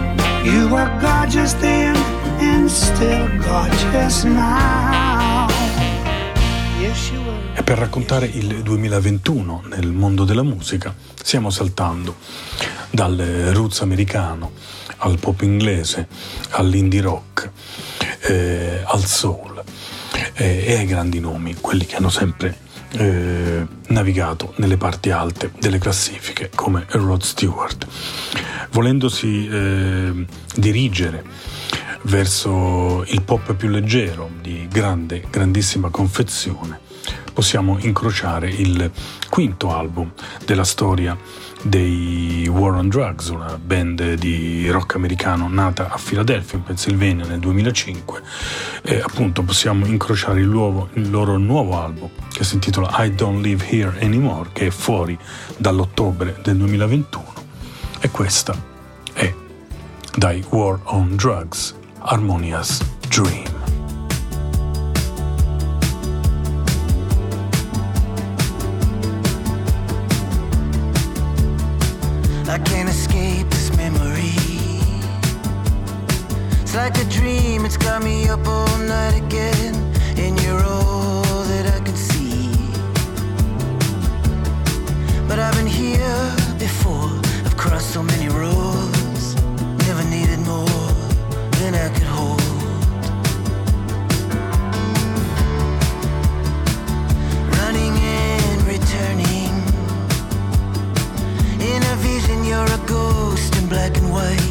You were gorgeous then E per raccontare il 2021 nel mondo della musica stiamo saltando dal roots americano al pop inglese, all'indie rock, eh, al soul. Eh, e ai grandi nomi, quelli che hanno sempre eh, navigato nelle parti alte delle classifiche come Rod Stewart, volendosi eh, dirigere verso il pop più leggero di grande, grandissima confezione, possiamo incrociare il quinto album della storia dei War on Drugs, una band di rock americano nata a Filadelfia, in Pennsylvania, nel 2005. E appunto possiamo incrociare il loro, il loro nuovo album, che si intitola I Don't Live Here Anymore, che è fuori dall'ottobre del 2021. E questa è dai War on Drugs. harmonious dream. I can't escape this memory. It's like a dream, it's got me up all night again. black and white.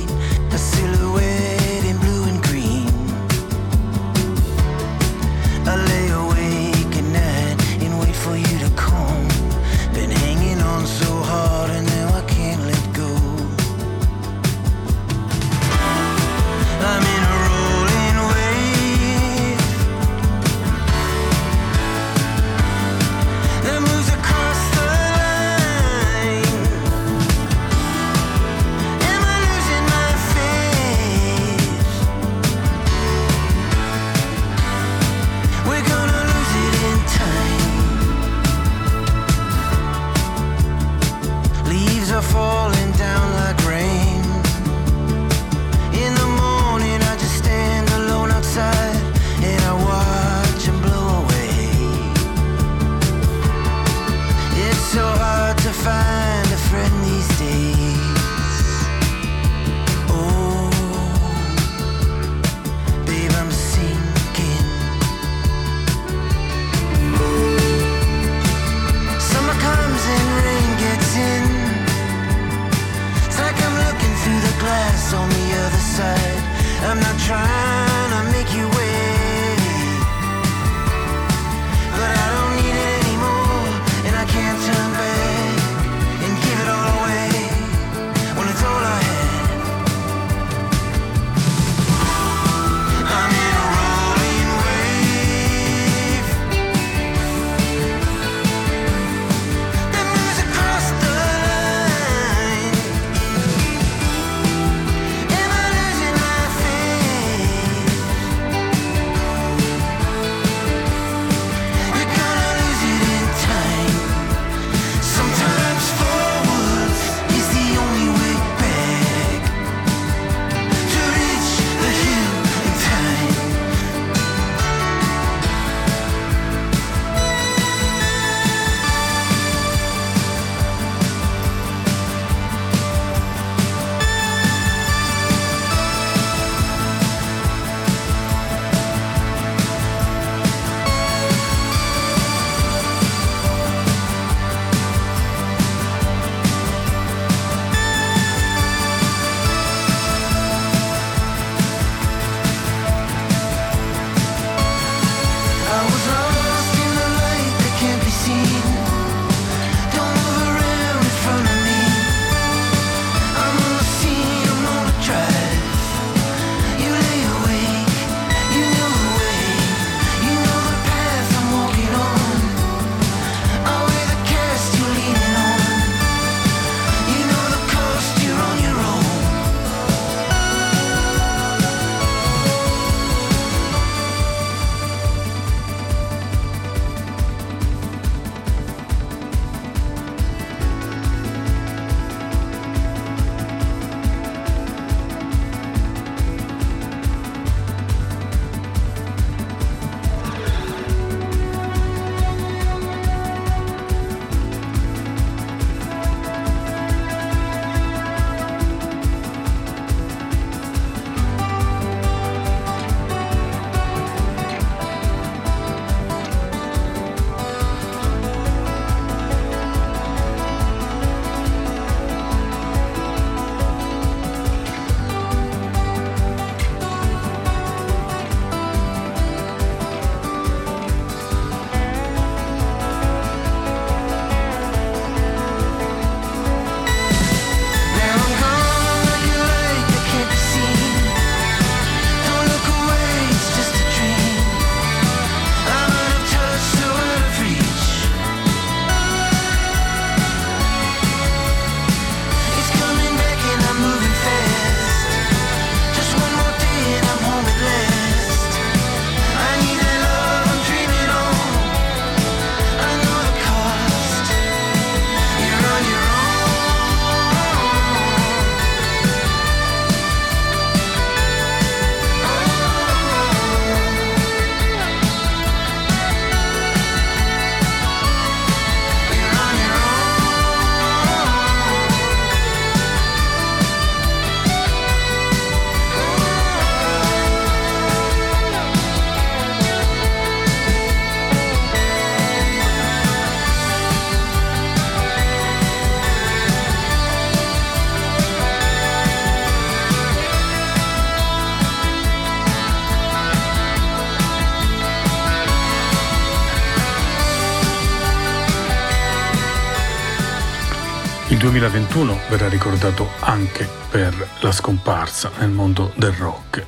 2021 verrà ricordato anche per la scomparsa nel mondo del rock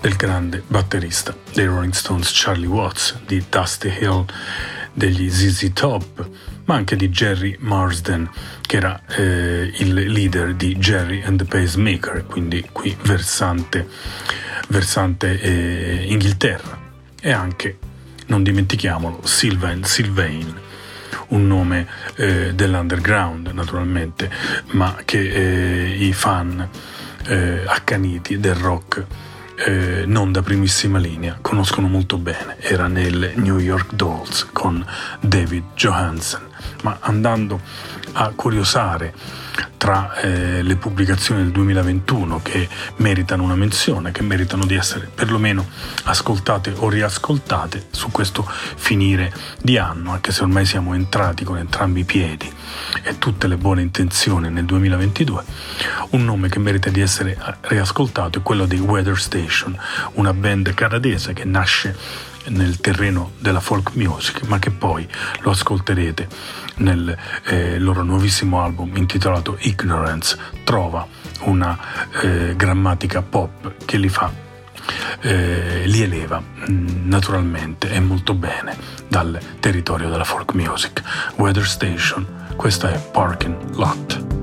del grande batterista dei Rolling Stones Charlie Watts, di Dusty Hill, degli ZZ Top, ma anche di Jerry Marsden, che era eh, il leader di Jerry and the Pacemaker, quindi qui versante, versante eh, Inghilterra. E anche, non dimentichiamolo, Sylvain Sylvain, un nome eh, dell'underground naturalmente, ma che eh, i fan eh, accaniti del rock eh, non da primissima linea conoscono molto bene. Era nel New York Dolls con David Johansen, ma andando a curiosare tra eh, le pubblicazioni del 2021 che meritano una menzione, che meritano di essere perlomeno ascoltate o riascoltate su questo finire di anno, anche se ormai siamo entrati con entrambi i piedi e tutte le buone intenzioni nel 2022, un nome che merita di essere riascoltato è quello dei Weather Station, una band canadese che nasce nel terreno della folk music, ma che poi lo ascolterete nel eh, loro nuovissimo album intitolato Ignorance, trova una eh, grammatica pop che li fa, eh, li eleva mh, naturalmente e molto bene dal territorio della folk music. Weather Station, questa è Parking Lot.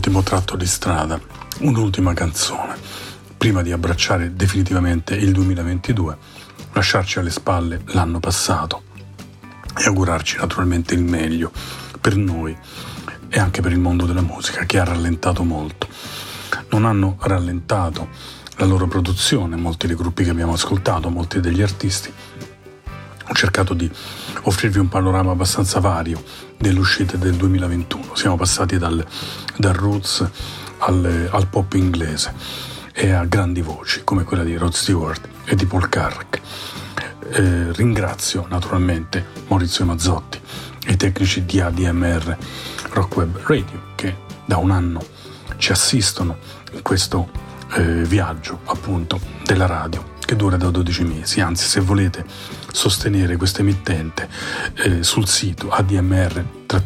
Ultimo tratto di strada, un'ultima canzone, prima di abbracciare definitivamente il 2022, lasciarci alle spalle l'anno passato e augurarci naturalmente il meglio per noi e anche per il mondo della musica che ha rallentato molto. Non hanno rallentato la loro produzione, molti dei gruppi che abbiamo ascoltato, molti degli artisti. Ho cercato di offrirvi un panorama abbastanza vario delle uscite del 2021. Siamo passati dal, dal roots al, al pop inglese e a grandi voci come quella di Rod Stewart e di Paul Carrack. Eh, ringrazio naturalmente Maurizio Mazzotti e i tecnici di ADMR Rock Web Radio che da un anno ci assistono in questo eh, viaggio appunto della radio che dura da 12 mesi. Anzi, se volete sostenere questa emittente eh, sul sito ADMR-chiari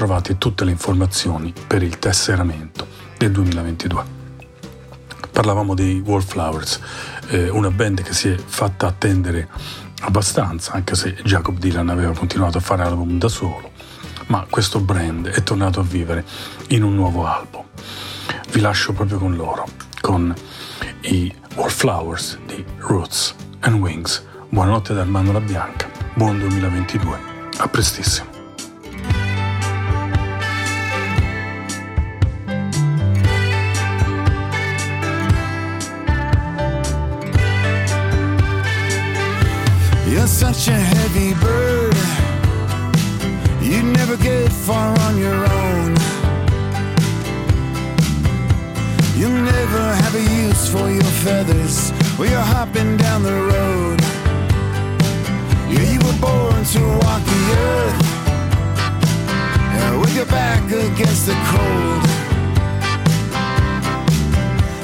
trovate tutte le informazioni per il tesseramento del 2022 parlavamo dei Wallflowers, eh, una band che si è fatta attendere abbastanza, anche se Jacob Dylan aveva continuato a fare album da solo, ma questo brand è tornato a vivere in un nuovo album. Vi lascio proprio con loro, con i Wallflowers di Roots and Wings. Buonanotte da Armando La Bianca, buon 2022, a prestissimo. You're such a heavy bird. You'd never get far on your own. You'll never have a use for your feathers when you're hopping down the road. Yeah, you were born to walk the earth yeah, with your back against the cold.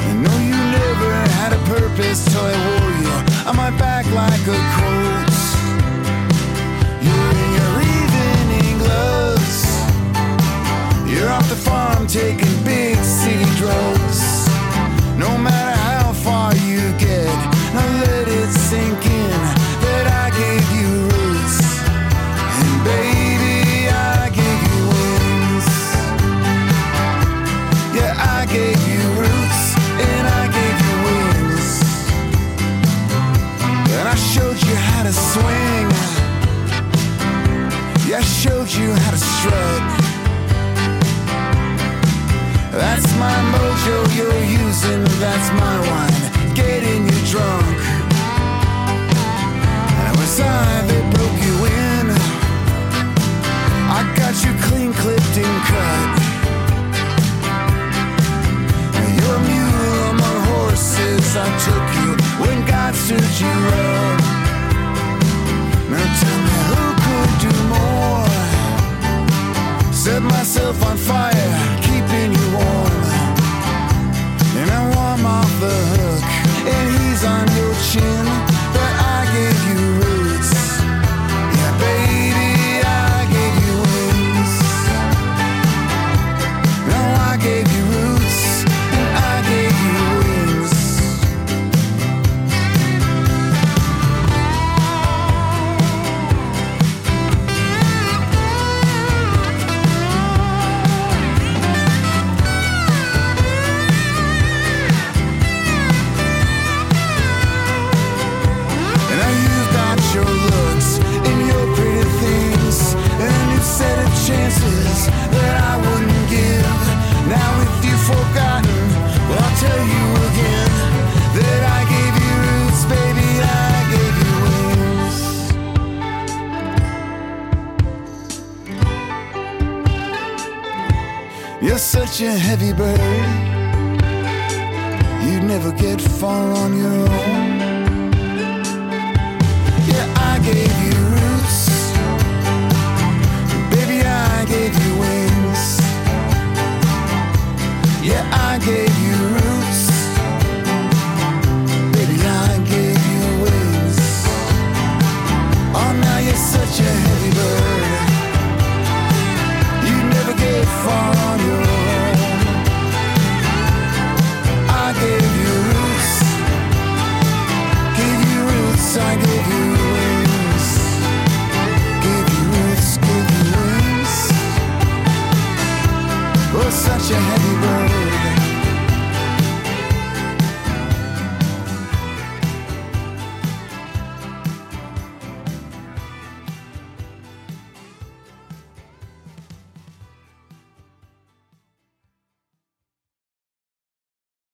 And no, you never had a purpose till I wore you on my back like a coat. Taking big city drugs. No matter how far you get, that's my wine. Getting you drunk. And it was I that broke you in. I got you clean clipped and cut. You're a mule among horses. I took you when God stood you up. Now tell me who could do more? Set myself on fire, the hook, and he's on your chin. Such a heavy bird. You'd never get far on your own. Yeah, I gave you